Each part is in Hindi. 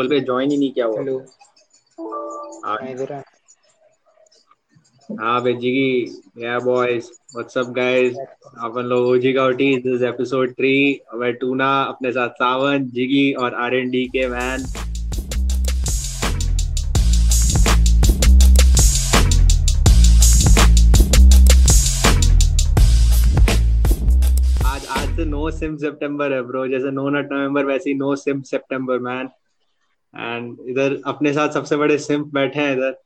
बोल पे ज्वाइन ही नहीं किया हुआ हेलो हाँ। हूँ। हाँ की या बॉयज़ व्हाट्सअप गाइस अपन लोग ओजी का ओटी दिस इज़ एपिसोड 3 मैं टूना अपने साथ सावन जिगी और आरएनडी के मैन आज आज से नो सिम सितंबर है ब्रो जैसे नो नट नवंबर वैसे ही no simp September man and इधर अपने साथ सबसे बड़े सिम बैठे हैं इधर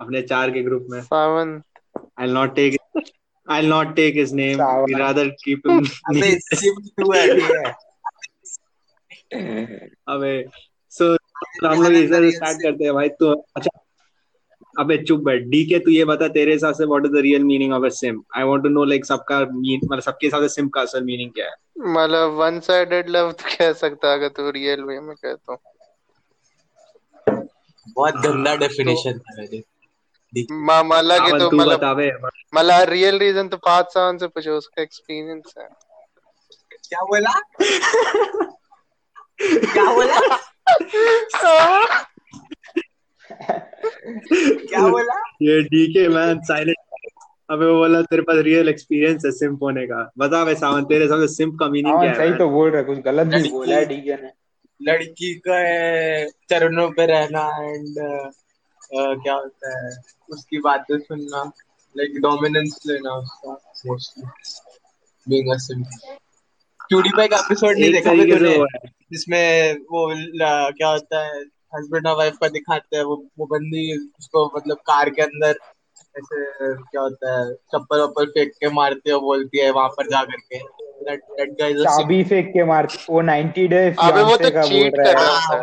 अपने चार के ग्रुप में। सावन I'll not take I'll not take his name. We Sawan. rather keep him. अबे सिम टू है अबे so हम लोग इधर स्टार्ट करते हैं भाई तो अच्छा अबे चुप बैठ। डी के तू ये बता तेरे हिसाब से what is the real meaning of a simp I want to know like सबका mean- मतलब सबके हिसाब से सिम का असल मीनिंग क्या है? मतलब वन साइडेड लव तो कह सकता है अगर तू रियल वे में कहता हूँ बहुत गंदा डेफिनेशन था मेरे मा- मला के तो तू मतलब मला रियल रीजन तो पाँच सावन से पूछो उसका एक्सपीरियंस है। क्या बोला? क्या बोला? क्या बोला? ये डी के मैन साइलेंट अबे वो बोला तेरे पास रियल एक्सपीरियंस है सिम होने का। बता बे सावन तेरे हिसाब से सिम का मीनिंग हाँ क्या है सही तो बोल रहा है कुछ गलत भी बोला है डीके ने। लड़की का चरणों पे रहना एंड uh, क्या होता है उसकी बातें सुनना लाइक डोमिनेंस लेना उसका mostly being a simp PewDiePie का एपिसोड नहीं देखा तूने? जिसमें वो क्या होता है हस्बैंड और वाइफ का दिखाते हैं वो वो बंदी उसको मतलब कार के अंदर ऐसे क्या होता है चप्पल वप्पल फेंक के मारती है बोलती है वहाँ पर जा करके. That, that guy is चाबी फेंक के मार वो 90 डेज़ अबे वो तो का बोल cheat रहा है। हाँ।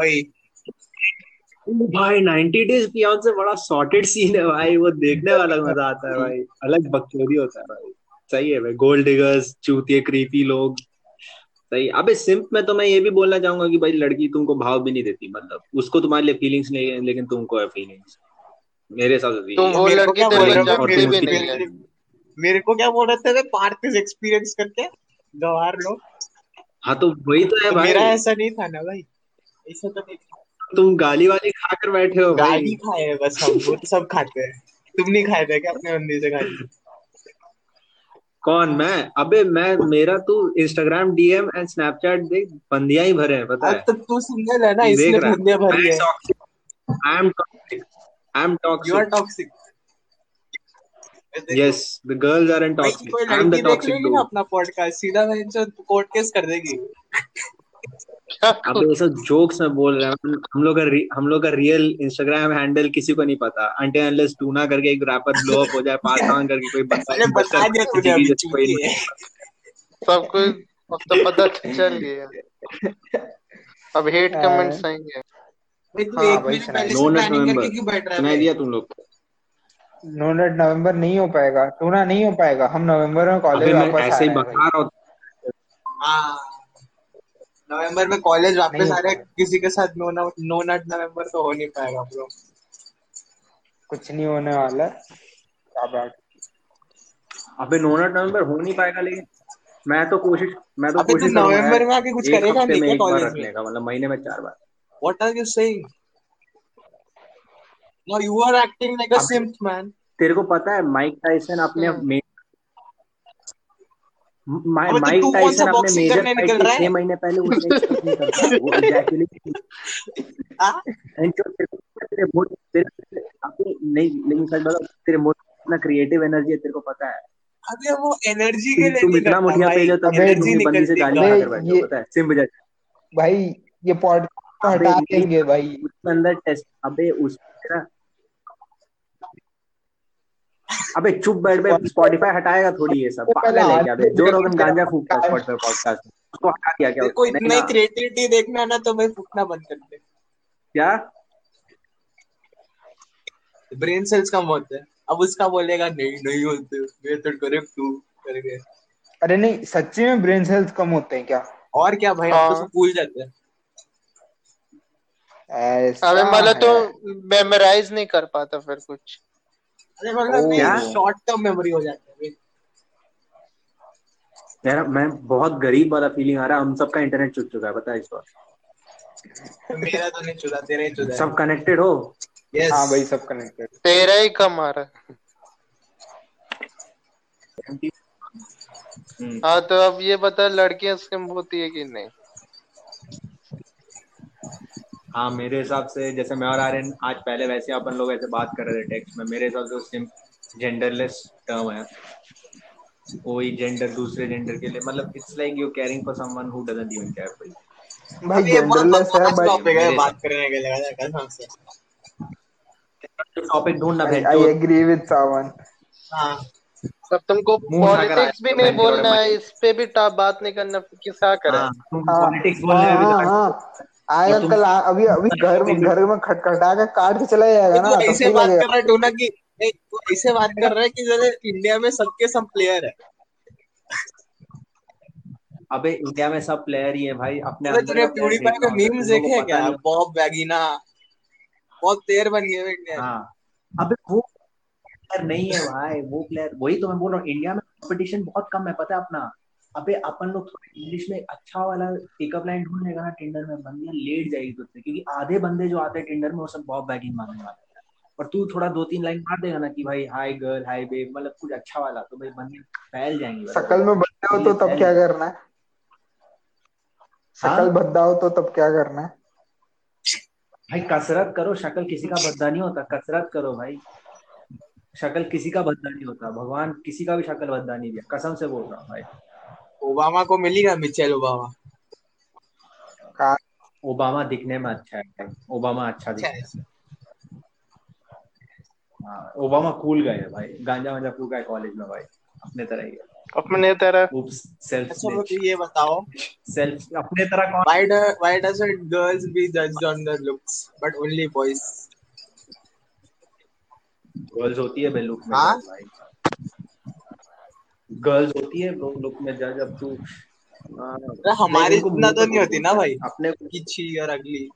भाई 90 डेज़ फियांसे बड़ा सॉर्टेड सीन है भाई वो देखने वाला मज़ा आता है भाई। अलग बकचोदी होता है भाई। सही है भाई गोल्ड डिगर्स चूतिए क्रीपी लोग। सही। अबे सिंप में तो मैं ये भी बोलना चाहूँगा कि भाई लड़की तुमको भाव भी नहीं देती मतलब। उसको तुम्हारे लिए फीलिंग्स नहीं है लेकिन तुमको है फीलिंग्स मेरे हिसाब से तुम वो लड़की जानती तुम है? मेरे, को क्या बोल रहे थे पार्थिस एक्सपीरियंस करके? गवार लोग। हाँ तो वही तो है तो भाई। मेरा ऐसा नहीं था ना भाई। ऐसा तो नहीं था। तुम गाली वाली खाकर बैठे हो भाई। गाली खाए हैं बस हम वो तो सब खाते हैं। तुम नहीं खाए थे क्या अपने बंदी से गाली? कौन मैं? अबे मैं मेरा तू इंस्टाग्राम डीएम एंड स्नैपचैट देख बंदियाँ ही भरे हैं पता है। तो तू सिंगल है ना इसलिए रहा है। बंदे भरी है। I am toxic I am toxic you are toxic toxic Yes, the girls are in भाई toxic. कोई I'm the लड़की देख toxic लेगी ना dude. अपना पॉडकास्ट सीधा वहीं से कोर्ट केस कर देगी। अब ये सब जोक्स में बोल रहे हैं हम लोग का हम लोग का रियल इंस्टाग्राम हैंडल किसी को नहीं पता। अंटे अनलेस टूना करके एक रैपर ब्लो अप हो जाए पास ऑन करके कोई बंदा बता दिया तूने अभी चूती है। अब तो पता चल गया। अब हेट कमेंट्स आएँगे। तू हाँ नो बैठ रहा सुनाई दिया तुम लोग। को? नो नेट नवंबर नहीं हो पाएगा। टूना नहीं हो पाएगा। हम नवंबर में कॉलेज वापस आ ऐसे ही हैं बता रहा हूँ। हाँ। नवंबर में कॉलेज वापस आ रहा है किसी के साथ नो नो नट नवंबर तो हो नहीं पाएगा ब्रो कुछ नहीं होने वाला। क्या बात। अबे नोनट नवंबर हो नहीं पाएगा लेकिन मैं तो कोशिश मैं तो कोशिश नवंबर में आके कुछ करेगा नहीं कॉलेज में? मतलब महीने में चार बार। What are you saying you are acting like a अब सिम्प मैन तेरे को पता है माइक टाइसन अपने हम्म मे- मा- अबे तो माइक टाइसन अपने मेजर फाइट के छह महीने पहले नहीं करता। वो इजैकुलेट हाँ एंड जो तेरे को तेरे मोड तेरे अपने नहीं लेकिन सच बताओ तेरे मोड इतना क्रिएटिव एनर्जी है तेरे को पता है। अबे वो एनर्जी के लिए तुम इतना मुठिया भाई। पेज हो तब एनर्जी बंदी से निकलती गाली बैठे हो पता है सिम बजा भाई ये पॉडकास्ट हटा देंगे भाई। उसके अंदर टेस्ट अबे उस तेरा अबे चुप बैठ बे स्पॉटिफाई हटाएगा थोड़ी ये सब। पागल है क्या? बे जो रोगन गांजा फूकता है स्पॉटिफाई पॉडकास्ट उसको हटा दिया क्या तेरे को उसने? नहीं इतना ही क्रिएटिविटी देखना ना तो भाई फूकना बंद कर दे। क्या? ब्रेन सेल्स कम होते हैं। अब उसका बोलेगा नहीं नहीं होते मैं तो करेक्ट हूँ करके। अरे नहीं सच्ची में ब्रेन सेल्स कम होते हैं क्या? और क्या भाई हम तो हाँ। सब भूल जाते हैं। ऐसा अबे मतलब तो मेमोराइज नहीं कर पाता फिर कुछ। अरे मतलब शॉर्ट टर्म मेमोरी हो जाती है यार मैं बहुत गरीब वाला फीलिंग आ रहा है हम सबका इंटरनेट चुक चुका है पता है इस बार। मेरा तो नहीं चुदा तेरा ही चुदा सब कनेक्टेड हो? यस हाँ भाई सब कनेक्टेड तेरा ही कम आ रहा है। हाँ तो अब ये बता लड़कियाँ सिम्प होती है कि नहीं? हाँ मेरे हिसाब से जैसे मैं और आर्यन आज पहले वैसे अपन लोग ऐसे बात कर रहे थे टेक्स्ट में मेरे हिसाब से सिम जेंडरलेस टर्म है। कोई जेंडर दूसरे जेंडर के लिए मतलब it's like you caring for someone who doesn't even care for you भाई ये बहुत जेंडरलेस है बट टॉपिक है बात करने के लिए कसम से। टॉपिक ढूंढना आई एग्री विद सावन। हाँ। अब तुमको पॉलिटिक्स भी नहीं बोलना है इस पे भी बात नहीं करना फिर क्या करें? हाँ तुम हाँ पॉलिटिक्स बोल हाँ हो हाँ अभी हाँ अंकल अभी अभी घर में घर में खटखटा के काट के चला जाएगा ना तो ऐसे बात कर रहा है टूना की नहीं, वो ऐसे बात कर रहा है कि जैसे इंडिया में सबके सब प्लेयर है। अबे इंडिया में सब प्लेयर ही है भाई अपने अंदर तूने का player के मीम्स देखे पता क्या? बॉब वैगिना बहुत प्लेयर बन गए इंडिया हाँ। अबे वो प्लेयर नहीं है भाई वो प्लेयर वही तो मैं बोल रहा हूँ इंडिया में कंपटीशन बहुत कम है पता है अपना। अबे अपन लोग थोड़ा इंग्लिश में अच्छा वाला पिकअप लाइन ढूंढ लेगा ना टिंडर में बंदियाँ लेट जाएगी तुझसे क्योंकि आधे बंदे जो आते हैं टिंडर में वो सब बॉब बैगिंग मारने वाले हैं। और तू थोड़ा दो तीन लाइन मार देगा ना कि भाई हाय गर्ल हाय बेब मतलब कुछ अच्छा वाला तो भाई बंदे फैल जाएँगी। शकल में बद्दा हो तो तब क्या करना है? शकल हाँ? भद्दा हो तो तब क्या करना है? भाई कसरत करो शक्ल किसी का भद्दा नहीं होता कसरत करो भाई। शकल किसी का भद्दा नहीं होता भगवान किसी का भी शकल भद्दा नहीं दिया कसम से बोल रहा हूँ भाई। ओबामा को मिलेगा मिचेल ओबामा? का ओबामा दिखने में अच्छा है। ओबामा अच्छा अच्छा दिखता है। है हाँ ओबामा कूल गए हैं भाई। गांजा वांजा फूका है कॉलेज में भाई। अपने तरह ही है। अपने तरह। Oops, self अच्छा. मुझे ये बताओ। Self अपने तरह कौन why do why doesn't girls be judged on their looks but only boys? Girls होती है बे लुक में। हाँ? भाई गर्ल्स होती है लुक में जज अब तू हाँ, अरे हमारी इतना तो नहीं होती ना भाई। अपने कि छी और अगली।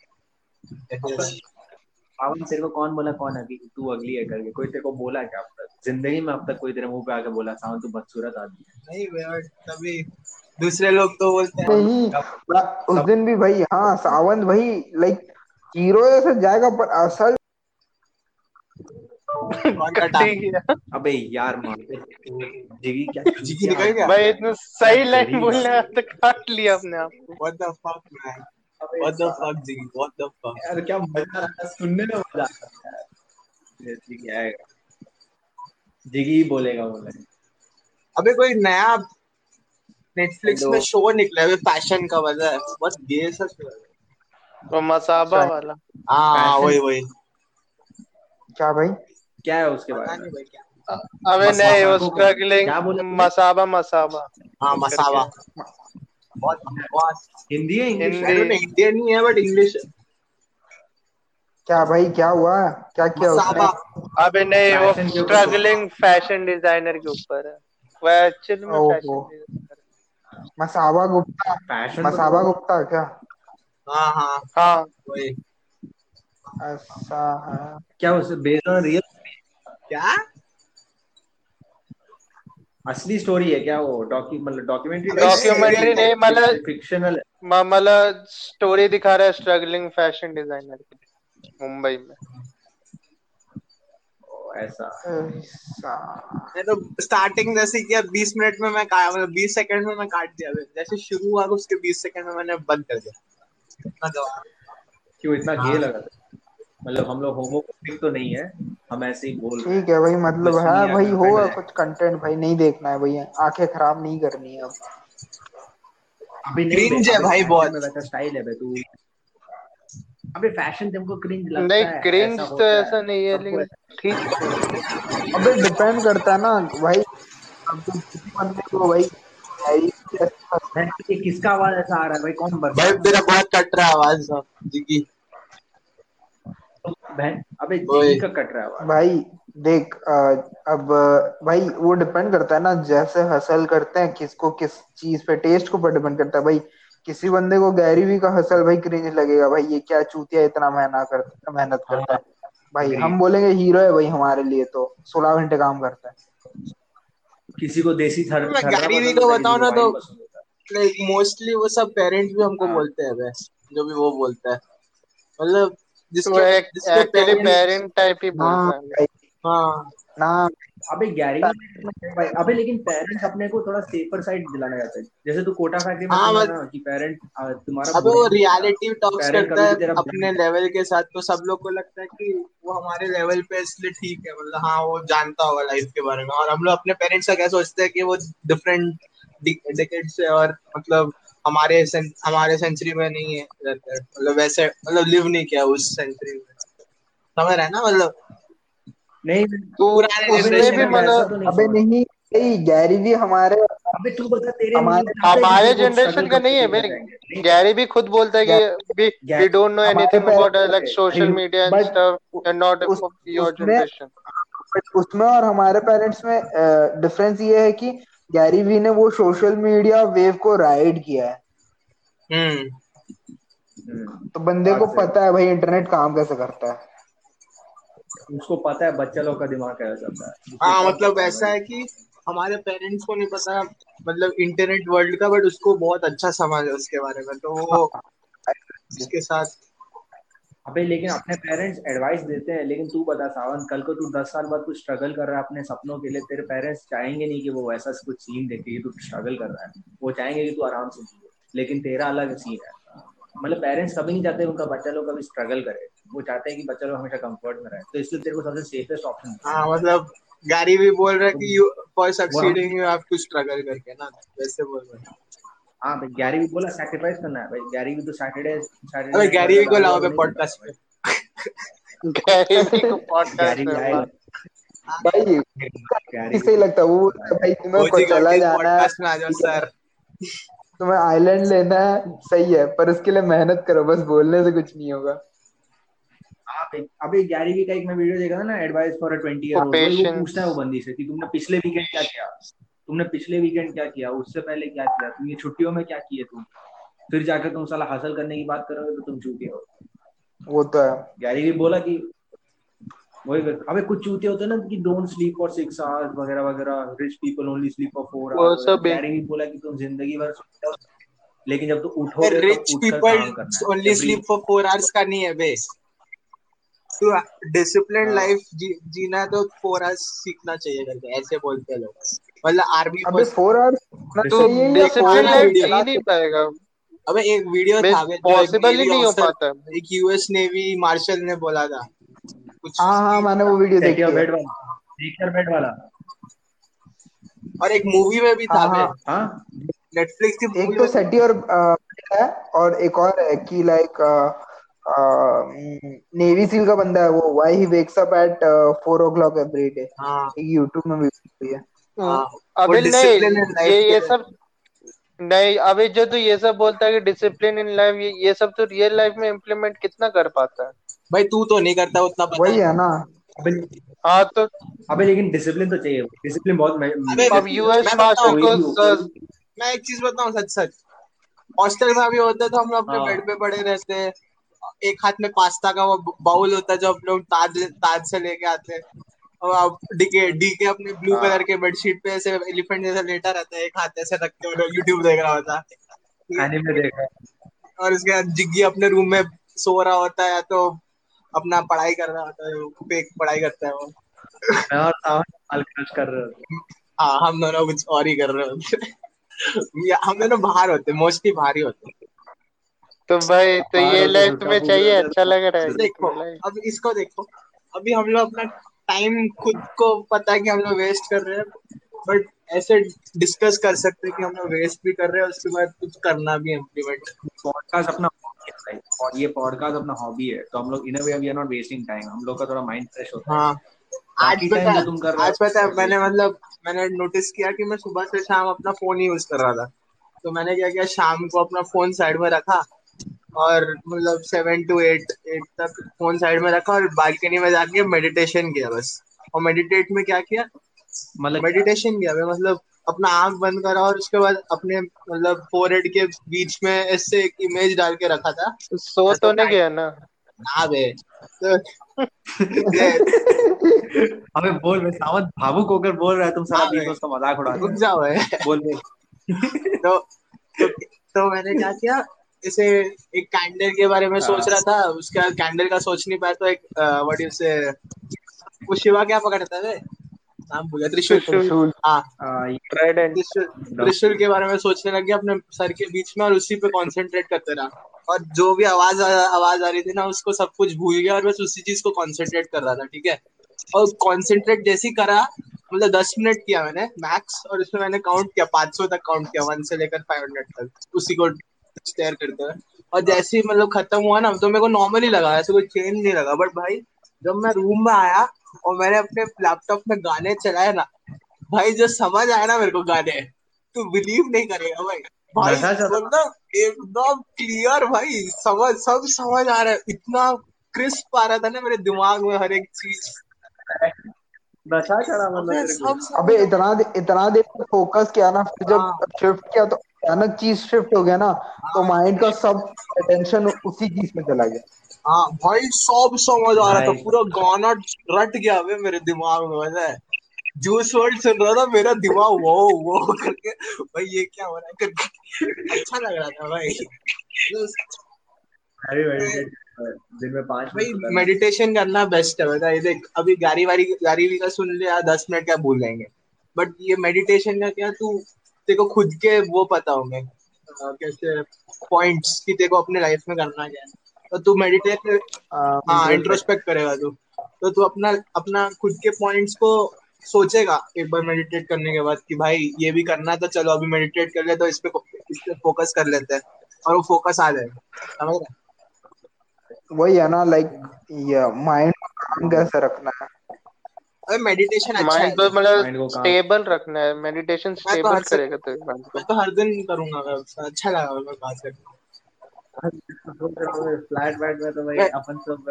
पावन तेरे को कौन बोला कौन अगली तू अगली है करके? कोई तेरे को बोला क्या अब तक? ज़िंदगी में अब तक कोई तेरे मुँह पे आके बोला सावन तू बदसूरत आदमी है। नहीं बट तभी दूसरे लोग तो बोलते हैं। नहीं उस दिन भी भाई हाँ सावंत भाई लाइक हीरो जैसे जाएगा पर असल अबे यार जिगी क्या जिगी निकल गया? भाई इतना सही लाइन बोलने आया तो काट लिया अपने आप को। What the fuck man? what the fuck जिगी what the fuck? यार क्या मज़ा आता है? सुनने में मज़ा आता है ये जिगी आएगा जिगी ही बोलेगा बोले। अबे कोई नया नेटफ्लिक्स में शो निकला है फ़ैशन का वजह है। बहुत गे सा है वो मसाबा वाला। हाँ वही वही। क्या भाई? क्या है उसके बारे नहीं में अबे मसाबा नहीं वो स्ट्रगलिंग? मसाबा मसाबा। हाँ मसावा बहुत बकवास हिंदी है इंग्लिश हिंदी। नहीं है बट इंग्लिश क्या भाई क्या हुआ? क्या किया मसाबा। उसने अबे नहीं वो स्ट्रगलिंग फ़ैशन डिज़ाइनर के ऊपर है। वो एक्चुअली में फ़ैशन मसाबा गुप्ता? फ़ैशन मसाबा गुप्ता? क्या? हाँ हाँ। हाँ। वही। ऐसा है क्या उस बेस्ड ऑन रियल क्या? असली स्टोरी है क्या वो? डॉक्यू मतलब डॉक्यूमेंट्री डॉक्यूमेंट्री नहीं मतलब फिक्शनल मतलब स्टोरी दिखा रहा है स्ट्रगलिंग फ़ैशन डिज़ाइनर की मुंबई में। ऐसा। ऐसा। तो स्टार्टिंग जैसे किया बीस मिनट में मैं मतलब बीस सेकंड में मैं काट दिया। जैसे शुरू हुआ तो उसके बीस सेकंड में मैंने बंद कर दिया। क्यों इतना। गे लगा था? मतलब हम लोग होमोफोबिक तो नहीं है हम ऐसे ही बोल ठीक है भाई मतलब है नहीं भाई है। कुछ कंटेंट भाई नहीं देखना है भैया आँखें खराब नहीं करनी है अब। अभी Cringe है भाई बहुत। वैसा स्टाइल है बे तू। अबे फ़ैशन तुमको क्रिंज लगता नहीं है क्रिंज तो ऐसा नहीं है लेकिन ठीक अबे डिपेंड करता है ना भाई अब तो किसी बंदे को भाई किसका आवाज़ ऐसा आ रहा है भाई? कौन बता भाई तेरा बहुत कट रहा है आवाज़ जिगी बहन अबे ओए। का कट रहा है भाई देख अब भाई वो डिपेंड करता है ना जैसे हसल करते हैं किसको किस चीज़ पे टेस्ट को पर डिपेंड करता है। भाई किसी बंदे को गैरी वी का हसल भाई क्रिंज लगेगा। भाई ये क्या चूतिया इतना मेहनत करता मेहनत करता है। भाई हम बोलेंगे हीरो है भाई हमारे लिए तो सोलह घंटे काम करता है। किसी को देसी थर भी पसंद को है, किसी ना तो है। लाइक मोस्टली वो सब पेरेंट्स भी हमको हाँ। बोलते हैं जो भी वो बोलता है। मतलब जिसके एक पेरेंट्स पेरेंट टाइप ही हाँ बोलता है। हाँ। ना अबे गैरी भाई। अबे लेकिन पेरेंट्स अपने को थोड़ा सेफर साइड दिलाना चाहते हैं। जैसे तू कोटा फैक्ट्री में हाँ ना कि पेरेंट तुम्हारा अब वो रियलिटी टॉक्स करता है अपने लेवल के साथ तो सब लोग को लगता है कि वो हमारे लेवल पे इसलिए ठीक है। मतलब हाँ वो जानता होगा लाइफ के बारे में। और हम लोग अपने पेरेंट्स का क्या सोचते हैं कि वो डिफरेंट डिकेड से और मतलब हमारे सें- हमारे सेंचुरी में नहीं है मतलब वैसे मतलब लिव नहीं किया उस सेंचुरी में। समझ रहा है ना मतलब? नहीं तो पुराने उसमें भी मतलब तो नहीं अबे नहीं भाई गैरी भी हमारे अबे तू बता तेरे हमारे जनरेशन का नहीं है नहीं गैरी भी खुद बोलता है कि we don't know anything about like social media and stuff and not your generation उसमें और हमारे पेरेंट्स में डिफरेंस ये है कि गैरी वी ने वो सोशल मीडिया वेव को राइड किया है। हम्म। हम्म, तो बंदे को पता है भाई इंटरनेट काम कैसे करता है। उसको पता है बच्चा लोग का दिमाग कैसा चलता है। हाँ मतलब ऐसा है कि हमारे पेरेंट्स को नहीं पता मतलब इंटरनेट वर्ल्ड का बट उसको बहुत अच्छा समझ है उसके बारे में तो वो उसके साथ अबे लेकिन अपने पेरेंट्स एडवाइस देते हैं लेकिन तू बता सावन कल को तू दस साल बाद कुछ स्ट्रगल कर रहा है अपने सपनों के लिए तेरे पेरेंट्स चाहेंगे नहीं कि वो वैसा कुछ सीन देखे तू स्ट्रगल कर रहा है। वो चाहेंगे कि तू आराम से जिए लेकिन तेरा अलग सीन है। मतलब पेरेंट्स कभी नहीं चाहते उनका बच्चा लोग कभी स्ट्रगल करे। वो चाहते हैं कि बच्चा लोग हमेशा कंफर्ट में रहे। तो इसलिए तेरे को सबसे सेफेस्ट ऑप्शन हाँ। मतलब गाड़ी भी बोल रहा है कि you for succeeding you have to struggle करके ना वैसे बोल रहा है। हाँ भाई गैरी भी बोला सैक्रिफाइस करना है। भाई गैरी भी तो सैटरडे सैटरडे अबे गैरी बर्गर को लाओ पे पॉडकास्ट पे। गैरी भी को पॉडकास्ट भी में आएगा भाई गैरी भी लगता है? वो भाई तुम्हें कोचला गॉटिस जाना है। पॉडकास्ट में आ जाओ सर तुम्हें आइलैंड लेना है सही है पर उसके लिए मेहनत करो बस बोलने से कुछ नहीं होगा। हाँ अभी गैरी वी का एक मैं वीडियो देखा था ना advice for a 20 year old वो पूछता है वो बंदी से कि तुमने पिछले वीकेंड क्या किया? तुमने पिछले वीकेंड क्या किया? उससे पहले क्या किया? तुम ये छुट्टियों में क्या किए तुम? फिर जाकर तुम साला हासिल करने की बात करोगे तो तुम चूतिए हो। वो तो है। गैरी भी बोला कि वही अबे कुछ चूते होते हैं ना कि don't sleep for six hours वगैरह वगैरह rich people only sleep for four hours Gary भी बोला कि तुम ज़िंदगी भर लेकिन जब तुम उठोगे rich people only sleep for four hours का नहीं है बे। तो डिसिप्लिन हाँ। लाइफ जीना तो फोर आवर्स सीखना चाहिए करके ऐसे बोलते हैं लोग। मतलब आर्मी अबे आवर्स तो डिसिप्लिन लाइफ जी नहीं पाएगा। अबे एक वीडियो था पॉसिबल ही नहीं हो पाता। एक यूएस नेवी मार्शल ने बोला था। कुछ हाँ हाँ मैंने वो वीडियो देखी है। बेड वाला। बेड वाला। और एक मूवी में भी था हाँ हाँ। हाँ? नेटफ्लिक्स की एक तो सेटी और है और एक और है कि लाइक नेवी सील का बंदा है वो। Why he wakes up at four o'clock every day हाँ। यूट्यूब में भी है हाँ। अबे नहीं ये ये सब नहीं अबे जो तू ये सब बोलता है कि डिसिप्लिन इन लाइफ ये ये सब तो रियल लाइफ में इम्प्लीमेंट कितना कर पाता है? भाई तू तो नहीं करता उतना पता वही है। है ना। अबे हाँ तो अबे लेकिन डिसिप्लिन तो चाहिए। डिसिप्लिन बहुत अबे अब यूएस मैं को हो। मैं एक चीज़ बताऊँ सच सच। हॉस्टल में अभी होता है तो हम लोग अपने हाँ। बेड पे पड़े रहते हैं। एक हाथ में पास्ता का वो बाउल होता है जो हम लोग ताज ताज से लेके आते हैं। डीके डीके अपने ब्लू हाँ। कलर के बेडशीट पे ऐसे एलिफेंट जैसा लेटा रहता है एक हाथ ऐसे रख के और यूट्यूब देख रहा होता। है है? और उसके बाद जिग्गी अपने रूम में सो रहा होता है तो अपना पढ़ाई कर रहा होता है फेक पढ़ाई करता है वो। मैं और सावन साल क्रश कर रहे होते। हाँ हम दोनों कुछ और ही कर रहे होते। हैं। हम दोनों बाहर होते मोस्टली बाहर ही होते। तो भाई तो ये लाइफ तुम्हें चाहिए अच्छा लग रहा है। देखो अब इसको देखो। अभी हम लोग अपना टाइम खुद को पता है कि हम लोग वेस्ट कर रहे हैं बट ऐसे डिस्कस कर सकते हैं कि हम लोग वेस्ट भी कर रहे हैं उसके बाद कुछ करना भी इम्प्लीमेंट पॉडकास्ट अपना है और ये पॉडकास्ट अपना हॉबी है तो हम लोग in a way we are not wasting time हम लोग का थोड़ा माइंड फ्रेश होता है। हाँ। आज पता है तुम कर रहे आज पता है मैंने मतलब मैंने नोटिस किया कि मैं सुबह से शाम अपना फ़ोन यूज़ कर रहा था। तो मैंने क्या किया शाम को अपना फ़ोन साइड में रखा और मतलब सेवन टू एट एट तक फ़ोन साइड में रखा और बालकनी में जाके मेडिटेशन किया बस। और मेडिटेट में क्या किया? मतलब मेडिटेशन किया मैं मतलब अपना आँख बंद करा और उसके बाद अपने मतलब फोरहेड के बीच में ऐसे एक इमेज डाल के रखा था। सो तो नहीं गया ना? ना बे। तो अबे बोल मैं सावन भावुक होकर बोल रहा है तुम सारा हाँ बीच उसका मज़ाक उड़ा रहे रुक हो जाओ बे बोल तो तो तो मैंने क्या किया? ऐसे एक कैंडल के बारे में सोच रहा था उसका कैंडल का सोच नहीं पाया तो एक व्हाट यू से वो शिवा क्या पकड़ता है नाम भूल गया त्रिशूल। त्रिशूल। हाँ। हाँ, त्रिशूल त्रिशूल के बारे में सोचने लग गया अपने सर के बीच में और उसी पे कंसंट्रेट करते रहा। और जो भी आवाज़ आवाज़ आ रही थी ना उसको सब कुछ भूल गया और बस उसी चीज़ को कंसंट्रेट कर रहा था ठीक है? और कंसंट्रेट जैसी करा मतलब दस मिनट किया मैंने मैक्स और उसमें मैंने काउंट किया 500 तक काउंट किया वन से लेकर 500 तक उसी को स्टेयर करते हुए और जैसे ही मतलब खत्म हुआ ना तो मेरे को नॉर्मली लगा ऐसे कोई चेंज नहीं लगा। बट भाई जब मैं रूम में आया और मैंने अपने लैपटॉप में गाने चलाए ना भाई जो समझ आया ना मेरे को गाने तू बिलीव नहीं करेगा भाई। भाई मतलब एकदम क्लियर भाई समझ सब समझ आ रहा है। इतना क्रिस्प आ रहा था ना मेरे दिमाग में हर एक चीज़। नशा चढ़ा मतलब अबे इतना इतना देर फोकस किया ना फिर जब हाँ। शिफ्ट किया तो अचानक चीज़ शिफ्ट हो गया ना तो माइंड का सब अटेंशन उसी चीज़ में चला गया। हाँ भाई सब समझ आ रहा था पूरा गाना रट गया बे मेरे दिमाग में पता है। जूस वर्ल्ड सुन रहा था मेरा दिमाग वो वो करके भाई ये क्या हो रहा है करके। अच्छा लग रहा था भाई। अरे meditation, दिन में पाँच भाई मेडिटेशन करना बेस्ट है बता ये देख अभी गाड़ी वारी गाड़ी भी का सुन लिया दस मिनट क्या भूल जाएँगे। बट ये मेडिटेशन का क्या तू तेरे को खुद के वो पता होंगे। कैसे पॉइंट्स कि तेरे को अपने लाइफ में करना क्या है। तो तू मेडिटेट हाँ, इंट्रोस्पेक्ट करेगा तू। तो तू अपना अपना खुद के पॉइंट्स को सोचेगा एक बार मेडिटेट करने के बाद कि भाई ये भी करना है तो चलो अभी मेडिटेट कर ले तो इस पे इस पे फोकस कर लेते हैं। और वो फोकस आ जाएगा। समझ रहे वही है ना लाइक माइंड को कैसे रखना है? अरे मेडिटेशन अच्छा है। माइंड को मतलब स्टेबल रखना है मेडिटेशन तो स्टेबल करेगा तेरे माइंड को मैं तो हर दिन करूँगा मैं अच्छा लगा मेरे को बात करके। फ्लैट बैट में तो भाई अपन सब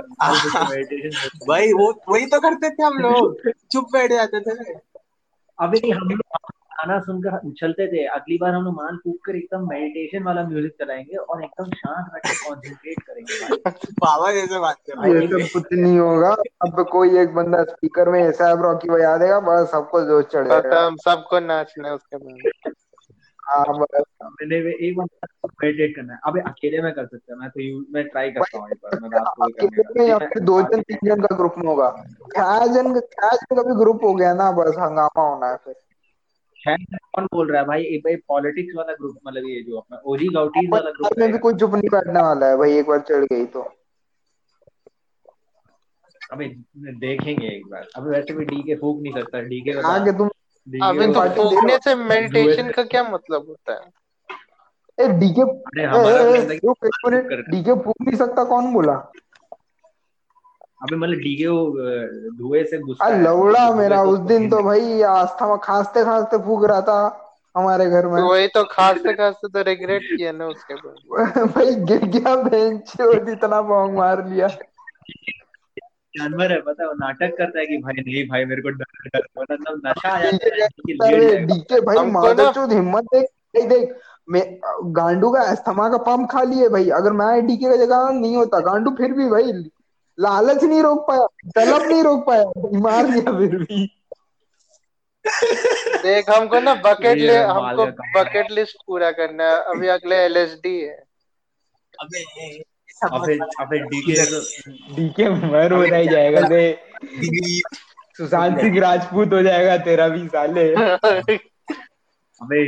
मेडिटेशन भाई वो वही तो करते थे हम लोग। चुप बैठ जाते थे। अभी हम लोग गाना सुनकर उछलते थे। अगली बार हम लोग मान फूक कर एकदम मेडिटेशन वाला म्यूज़िक चलाएँगे और एकदम शांत बैठ के कॉन्सेंट्रेट करेंगे। बाबा जैसे बात कर ये रहे सब कुछ नहीं होगा। अब कोई एक बंदा स्पीकर में ऐसा रॉकी बजा देगा बस सबको जोश चढ़ जाएगा। सबको नाचना है उसके बाद। हाँ मैंने एक बार मेडिटेट करना है। अबे अकेले में कर सकते हैं। मैं तो यू मैं ट्राई करता हूँ एक बार। मैं रात को करने अकेले में या फिर दो जन तीन जन का ग्रुप में होगा। छह जन छह जन का भी ग्रुप हो गया ना बस हंगामा होना है फिर। कौन बोल रहा है भाई? भाई पॉलिटिक्स वाला ग्रुप मतलब ये जो अपना ओजी गाउटीज वाला ग्रुप में भी कोई चुप नहीं बैठने वाला है भाई एक बार चढ़ गई तो। अबे देखेंगे एक बार। अबे वैसे भी डी के फूक नहीं सकता डी के आगे तुम अभी तो फूकने से मेडिटेशन का क्या मतलब होता है? ए डीके अरे हमारा डीके फूक नहीं सकता कौन बोला? अबे मतलब डी के वो धुएँ से गुस्सा है लौड़ा मेरा उस दिन तो भाई आस्था में खांसते खांसते फूक रहा था हमारे घर में। तो वही तो खांसते खांसते तो रिग्रेट किया ना उसके बाद। भाई गिर गया बेंच और इतना बॉन्ग मार लिया। जानवर है पता है वो नाटक करता है कि भाई नहीं भाई मेरे को डर डर मतलब नशा आ जाता है कि लेट जाएगा। डीके भाई हमको मादर ना- चौथ हिम्मत देख भाई देख मैं गांडू का अस्थमा का पंप खा लिए भाई अगर मैं डीके का जगह नहीं होता गांडू फिर भी भाई लालच नहीं रोक पाया तलब नहीं रोक पाया मार दिया फिर भी। देख हमको ना बकेट ले हमको। बकेट लिस्ट पूरा करना है। अभी अगले एलएसडी है। अबे अबे अबे डी के डीके मर हो नहीं जाएगा दे सुशांत सिंह राजपूत हो जाएगा तेरा भी साले। अबे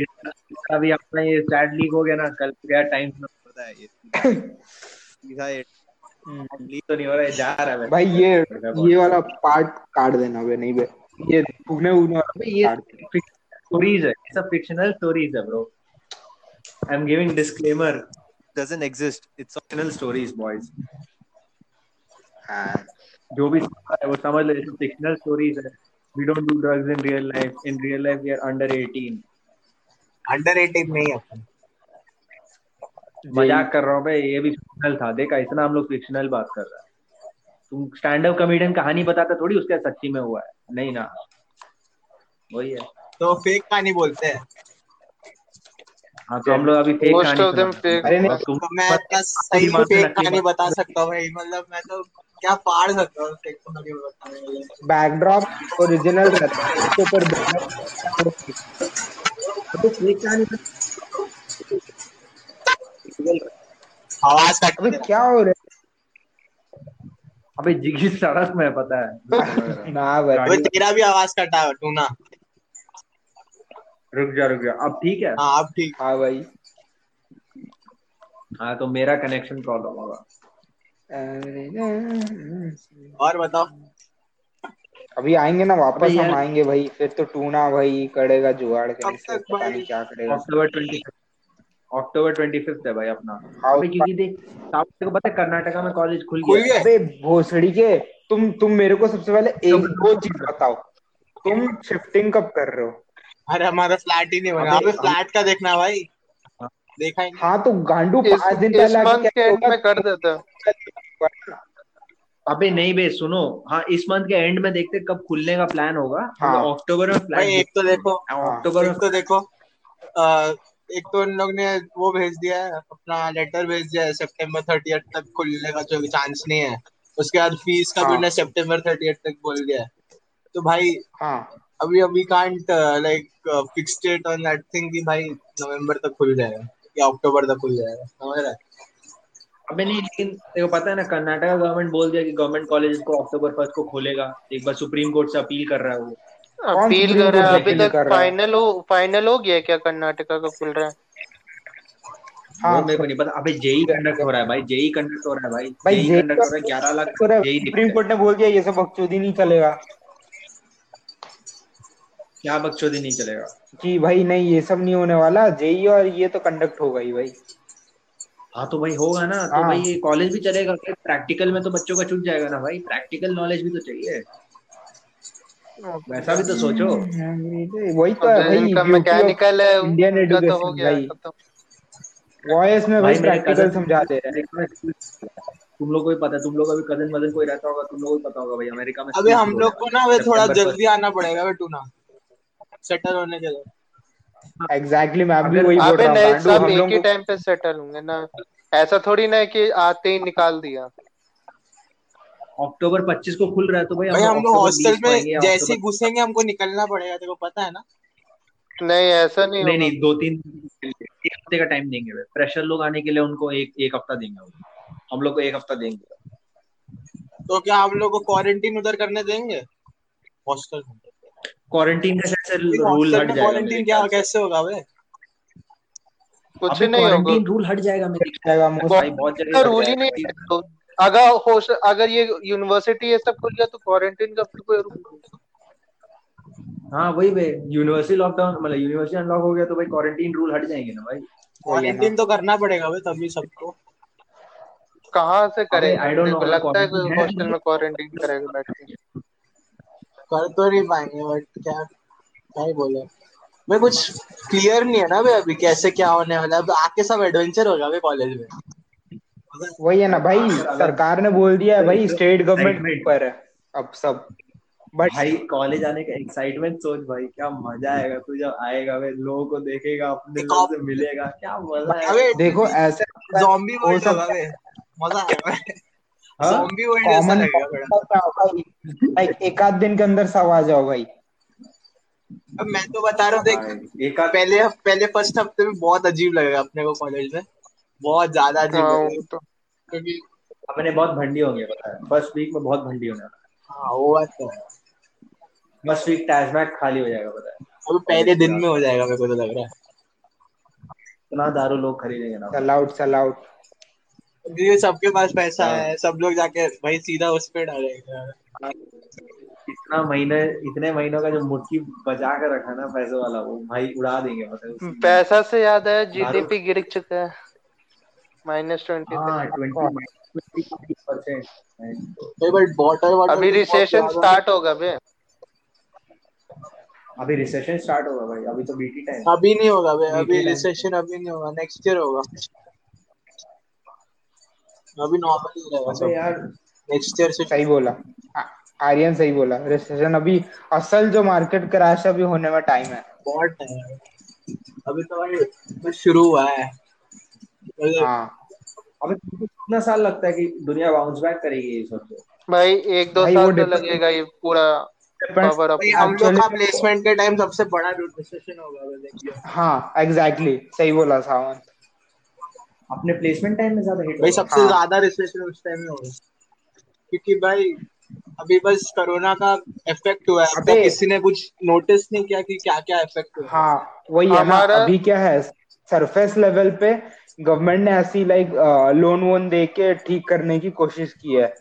अभी अपना ये स्टैट लीक हो गया ना कल गया टाइम्स में पता है ये? सीधा तो नहीं हो रहा है जा रहा है भाई ये ये वाला पार्ट काट देना बे नहीं बे। ये फूकने उगने वाला अबे ये स्टोरीज है सब फिक्शनल स्टोरीज है bro I am giving disclaimer doesn't exist. It's fictional stories boys. हाँ, जो भी है वो समझ ले ये फिक्शनल स्टोरीज है। We don't do drugs in real life. In real life we are under 18 under eighteen नहीं अपन मज़ाक कर रहा हूँ भाई ये भी फिक्शनल था। देखा इतना हम लोग फिक्शनल बात कर रहा है। तुम स्टैंड अप कॉमेडियन कहानी बताता थोड़ी उसके सच्ची में हुआ है। नहीं ना। वही है। तो फेक कहानी बोलते हैं। हाँ तो हम लोग अभी फेक Most कहानी of them सुनाते हैं। fake अरे नहीं, तुम तो मैं इतना सही में दिमाग में फेक कहानी बता सकता हूँ भाई। मतलब मैं तो क्या पाड़ सकता हूँ फेक कहानी बताने बैकड्रॉप ओरिजिनल रहता है। उसके ऊपर backdrop- अबे फेक कहानी आवाज़ कट अबे क्या हो रहा अबे जिगी सड़क में पता है। है ना भाई। तेरा भी आवाज़ कटा है तू ना। रुक जा रुक जा। अब ठीक है? हाँ अब ठीक। हाँ भाई। हाँ तो मेरा कनेक्शन प्रॉब्लम होगा। और बताओ। अभी आएँगे ना वापस हम आएँगे भाई। फिर तो टूना भाई करेगा जुगाड़ तक पता नहीं क्या करेगा। October twenty October twenty fifth है भाई अपना। हाँ, अबे क्योंकि देख आपको पता है कर्नाटका में कॉलेज खुल गया अबे भोसड़ी के तुम तुम मेरे को सबसे पहले एक दो चीज़ बताओ। तुम शिफ्टिंग कब कर रहे हो? अरे हमारा फ्लैट ही नहीं बना। अबे, अबे फ्लैट का देखना भाई। देखा ही हाँ तो गांडू पाँच दिन पहले मंथ के एंड में कर देता अबे नहीं बे सुनो। हाँ इस मंथ के एंड में देखते कब खुलने का प्लान होगा। हाँ। अक्टूबर में प्लान एक तो देखो। अक्टूबर में तो देखो अ, एक तो इन लोग ने वो भेज दिया है अपना लेटर भेज दिया है सितंबर थर्टी तक खुलने का जो चांस नहीं है। उसके बाद फ़ीस का भी हाँ। उन्हें सितंबर थर्टी तक बोल दिया है। तो भाई हाँ। अभी अभी can't like fix date on that thing कि भाई नवंबर तक खुल जाएगा या अक्टूबर तक खुल जाएगा। समझ रहा है? अबे नहीं लेकिन तेरे पता है ना कर्नाटका गवर्नमेंट बोल दिया कि गवर्नमेंट कॉलेज को अक्टूबर फ़र्स्ट को खोलेगा। एक बार सुप्रीम कोर्ट से अपील कर रहा है वो। अपील सुप्रीम कर रहा है अभी तक है? फाइनल हो फाइनल हो गया क्या कर्नाटका का खुल रहा है। हाँ वो मेरे को नहीं पता। अबे जेई कंडक्ट हो रहा है भाई जेई कंडक्ट हो रहा है भाई। भाई जेई कंडक्ट हो रहा है ग्यारह लाख जेई सुप्रीम कोर्ट ने बोल दिया ये सब बकचोदी नहीं चलेगा। क्या बकचोदी नहीं चलेगा? कि भाई नहीं ये सब नहीं होने वाला। जेई और ये तो कंडक्ट होगा ही भाई। हाँ तो भाई होगा ना। तो हाँ। भाई ये कॉलेज भी चलेगा प्रैक्टिकल में तो बच्चों का छूट जाएगा ना भाई। प्रैक्टिकल नॉलेज भी तो चाहिए। वैसा भी तो सोचो। वही तो है भाई जिनका मैकेनिकल है उनका तो हो गया भाई। वॉइस में भाई प्रैक्टिकल cousin- समझा दे हैं तुम लोग को भी पता है तुम लोग का भी कज़न वज़न कोई रहता होगा तुम लोग को भी पता होगा भाई अमेरिका में अबे हम लोग को ना वे थोड़ा जल्दी आना पड़ेगा बेटू ना। सेटल होने के लिए। एग्जैक्टली मैं भी वही बोल अबे रहा हूँ नहीं सब हम एक लोग ही टाइम पे सेटल होंगे ना। ऐसा थोड़ी ना है कि आते ही निकाल दिया। अक्टूबर 25 को खुल रहा है तो भाई भाई हम लोग हॉस्टल 20 को आएँगे में जैसे ही घुसेंगे हमको निकलना पड़ेगा तेरे को पता है ना? नहीं ऐसा नहीं नहीं नहीं दो तीन एक हफ़्ते का टाइम देंगे वे फ्रेशर लोग आने के लिए उनको एक एक हफ़्ता देंगे हम लोग। को एक हफ़्ता देंगे। तो क्या हम लोग को क्वारंटीन उधर करने देंगे? हॉस्टल क्वारंटीन का शायद रूल हट जाएगा। क्वारंटीन क्या कैसे होगा बे कुछ नहीं होगा। रूल हट जाएगा मेरे ख्याल भाई बहुत जगह रूल ही नहीं अगर होस्ट अगर ये यूनिवर्सिटी ये सब खुल गया तो क्वारंटीन का फिर कोई रूल हाँ वही भाई यूनिवर्सिटी लॉकडाउन मतलब यूनिवर्सिटी अनलॉक हो गया तो भाई क्वारंटीन रूल हट जाएँगे ना भाई। क्वारंटीन तो करना पड़ेगा बे तभी सबको। कहाँ से करेगा I don't तेरे को know, लगता है हॉस्टल में क्वारंटीन करेगा बैठ के। कर तो नहीं पाएँगे बट क्या क्या ही बोले। मैं कुछ क्लियर नहीं है ना बे अभी कैसे क्या होने वाला है। अब आके सब एडवेंचर होगा बे कॉलेज में। वही है ना भाई सरकार ने बोल दिया है भाई स्टेट गवर्नमेंट Excitement. पर है अब सब। बट भाई कॉलेज आने का एक्साइटमेंट सोच भाई क्या मज़ा आएगा तू जब आएगा भाई लोगों को देखेगा अपने एक लोगों से मिलेगा क्या मज़ा आएगा। देखो ऐसे जॉम्बी हो वर्ल्ड होगा बे मज़ा आएगा। हाँ? जॉम्बी वर्ल्ड कॉमन लगेगा बड़ा भाई। एक आध दिन के अंदर सब आ जाओ भाई। अब मैं तो बता रहा हूँ देख एक पहले पहले फ़र्स्ट हफ़्ते में बहुत अजीब लगेगा अपने को कॉलेज में। बहुत ज़्यादा अजीब हाँ तो। क्योंकि अपने बहुत भंडी होंगे पता है। फ़र्स्ट वीक में बहुत भंडी होने वाला हाँ। वो बात तो है। फ़र्स्ट वीक टैजमैक खाली हो जाएगा पता है। अभी पहले दिन में हो जाएगा मेरे को तो लग रहा है। इतना दारू लोग खरीदेंगे ना। चल आउट चल आउट क्योंकि सबके पास पैसा हाँ। है सब लोग जाके भाई सीधा उस पे डालेंगे। इतना महीने इतने महीनों का जो मुट्ठी बचा कर रखा ना पैसे वाला वो भाई उड़ा देंगे पता है उसी में। पैसा से याद है जीडीपी गिर चुका है। माइनस ट्वेंटी हाँ परसेंट बट वाटर अभी रिसेशन स्टार्ट होगा बे अभी रिसेशन स्टार्ट होगा भाई अभी तो बीटी टाइम अभी नहीं होगा भाई अभी रिसेशन अभी नहीं होगा नेक्स्ट ईयर होगा। अभी नॉर्मल ही रहेगा सब यार नेक्स्ट ईयर से सही बोला। आर्यन सही बोला रिसेशन अभी असल जो मार्केट क्रैश अभी होने में टाइम है। बहुत टाइम है अभी तो भाई बस शुरू हुआ है। हाँ। अबे कितना साल लगता है कि दुनिया बाउंस बैक करेगी ये सब भाई एक दो भाई, साल तो लगेगा ये पूरा कवर अप हम लोग का प्लेसमेंट के टाइम सबसे बड़ा रिसेशन होगा हाँ एग्जैक्टली सही बोला सावन अपने प्लेसमेंट टाइम में ज़्यादा हिट भाई सबसे हाँ। ज़्यादा रिसेशन उस टाइम में होगा। क्योंकि भाई अभी बस कोरोना का इफ़ेक्ट हुआ है। अबे- किसी ने कुछ नोटिस नहीं किया कि क्या क्या इफ़ेक्ट हुआ हाँ। वही है ना हमारा- अभी क्या है सरफेस लेवल पे गवर्नमेंट ने ऐसी लाइक लोन वोन दे के ठीक करने की कोशिश की है।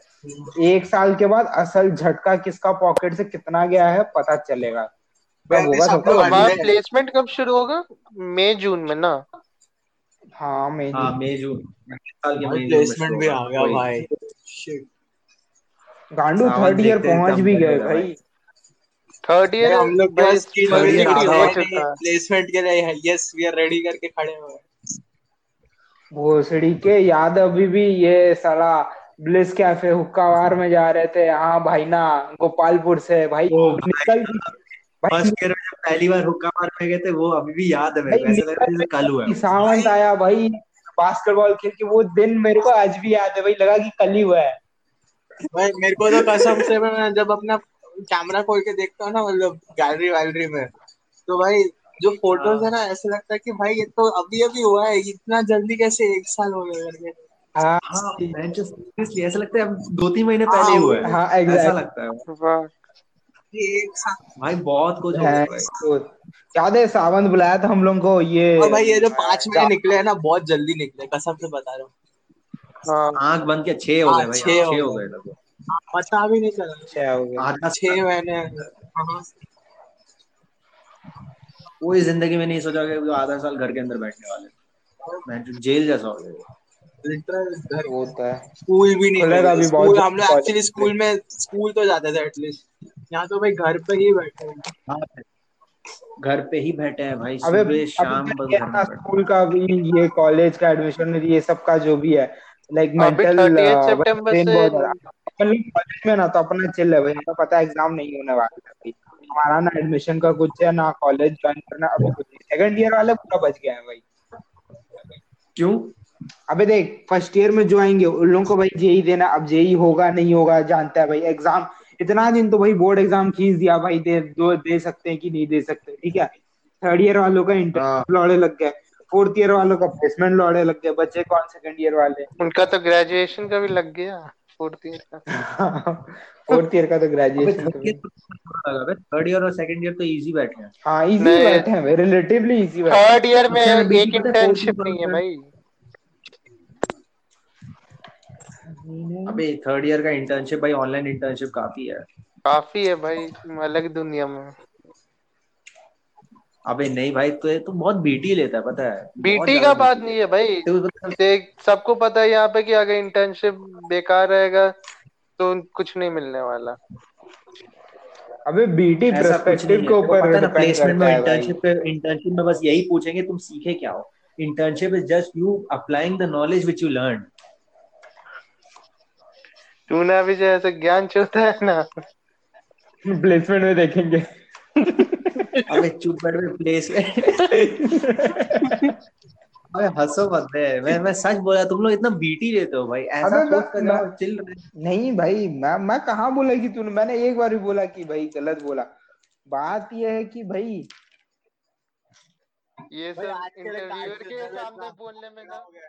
एक साल के बाद असल झटका किसका पॉकेट से कितना गया है पता चलेगा। प्लेसमेंट कब शुरू होगा? मई जून में ना? हाँ मैं हाँ मई जून। मई जून प्लेसमेंट भी आ गया भाई। गांडू थर्ड ईयर पहुँच भी गए भाई। थर्ड ईयर हम लोग आधा है हो है। प्लेसमेंट के लिए यस वी आर रेडी करके खड़े हुए हैं। भोसड़ी के याद अभी भी ये साला ब्लिस कैफ़े हुक्का बार में जा रहे थे। हाँ भाई ना गोपालपुर से। भाई ओ निकल भाई फ़र्स्ट ईयर में जब पहली बार हुक्का मार में गए थे वो अभी भी याद है मेरे को। ऐसा लग रहा है जैसे कल हुआ। है सावंत आया भाई बास्केटबॉल खेल के वो दिन मेरे को आज भी याद है। भाई लगा कि कल ही हुआ है। भाई मेरे को तो कसम से मैं जब अपना कैमरा खोल के देखता हूँ ना मतलब गैलरी वैलरी में तो भाई जो फ़ोटोज़ है ना ऐसा लगता है कि भाई ये तो अभी अभी हुआ है इतना जल्दी कैसे एक साल हो गया करके। हाँ हाँ सीरियसली ऐसा लगता है दो तीन महीने पहले ही हुआ है। हाँ ऐसा लगता है। वाह। ये एक साल भाई बहुत कुछ हो याद है सावंत बुलाया था हम लोग को ये और भाई ये जो पाँच महीने निकले हैं ना बहुत जल्दी निकले कसम से बता रहा हूँ। हाँ। आँख बंद के छह हो हाँ, गए भाई छह हो छह गए। गए। पता भी नहीं चला अच्छा हो आधा छह महीने हाँ, कोई ज़िंदगी में नहीं सोचा कि वो आधा साल घर के अंदर बैठने वाले मैं जो जेल जैसा हो गया। घर होता है। स्कूल भी नहीं। भी स्कूल हम लोग एक्चुअली स्कूल में स्कूल तो जाते थे एटलीस्ट यहाँ तो भाई घर पे ही बैठे हैं। हाँ, घर पे ही बैठे हैं भाई अबे सुबह शाम स्कूल का भी ये कॉलेज का एडमिशन ये सब का जो भी है लाइक मेंटल सितंबर से अपन कॉलेज में ना तो अपना चिल है भाई। हमें पता है एग्ज़ाम नहीं होने वाला है हमारा ना एडमिशन का कुछ है ना कॉलेज ज्वाइन करना अभी कुछ सेकंड ईयर वाले पूरा बच गया है भाई। क्यों? अबे देख फ़र्स्ट ईयर में जो आएँगे उन लोगों को भाई जेई देना अब जेई होगा नहीं होगा जानता है भाई। एग्ज़ाम इतना दिन तो भाई बोर्ड एग्ज़ाम खींच दिया भाई दे दो दे सकते हैं कि नहीं दे सकते ठीक है? थर्ड ईयर वालों का हाँ। इंटर्नशिप लौड़े लग गए। फोर्थ ईयर वालों का प्लेसमेंट लौड़े लग गए। बच्चे कौन सेकंड ईयर वाले? उनका तो ग्रेजुएशन का भी लग गया फोर्थ ईयर का। फोर्थ ईयर का तो ग्रेजुएशन थर्ड ईयर लगा थर्ड ईयर और सेकंड ईयर तो इजी बैठे हैं। हाँ इजी बैठे हैं रिलेटिवली इजी बैठे थर्ड ईयर में एक पता है, इंटर्नशिप नहीं है भाई। अबे थर्ड ईयर का इंटर्नशिप भाई ऑनलाइन इंटर्नशिप काफ़ी है। काफ़ी है भाई अलग दुनिया में। अबे नहीं भाई तो ये तो बहुत बीटी लेता है पता है। बीटी का बात नहीं है भाई। तो देख सबको पता है यहाँ पे कि अगर इंटर्नशिप बेकार रहेगा तो कुछ नहीं मिलने वाला। अबे बीटी पर्सपेक्टिव के ऊपर पता ना प्लेसमेंट में इंटर्नशिप पे इंटर्नशिप में बस यही पूछेंगे तुम सीखे क्या हो? Internship is just you applying the knowledge which you learn तूने अभी जो ऐसे ज्ञान चोता है ना। प्लेसमेंट में देखेंगे। अबे चुप बैठ में प्लेसमेंट अबे हंसो मत बे मैं मैं सच बोला तुम लोग इतना बीटी देते हो भाई ऐसा पोस्ट कर जाओ चिल नहीं भाई मैं मैं कहाँ बोला कि तूने? मैंने एक बार भी बोला कि भाई गलत बोला। बात यह है कि भाई ये सब इंटरव्यूअर के सामने बोलने में हो ना। गया।